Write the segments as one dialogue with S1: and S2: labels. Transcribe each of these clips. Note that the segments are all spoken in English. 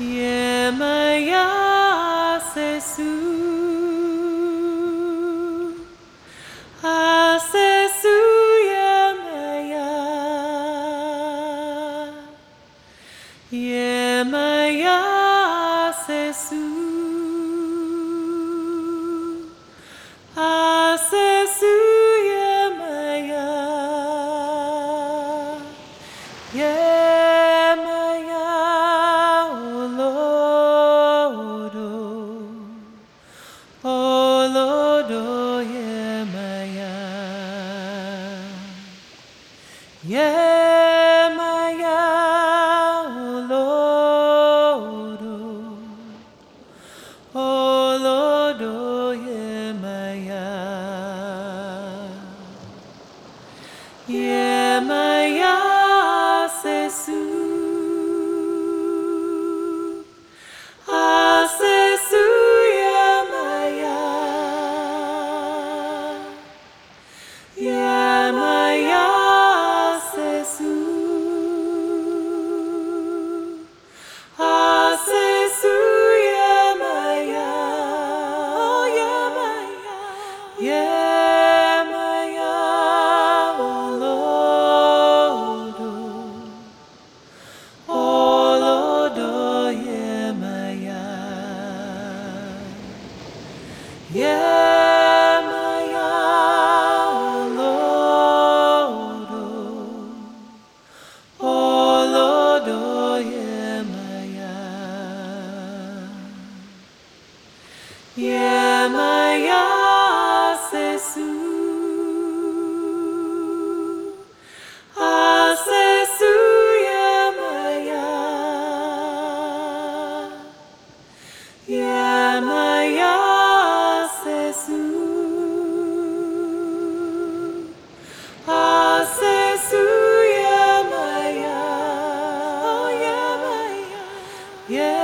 S1: Yemaya sesu. Asesu yemaya. Yemaya am. Yemaya sesu, Yama yemaya, yemaya sesu, Yama yemaya, oh yeah.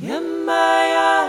S1: Yamaya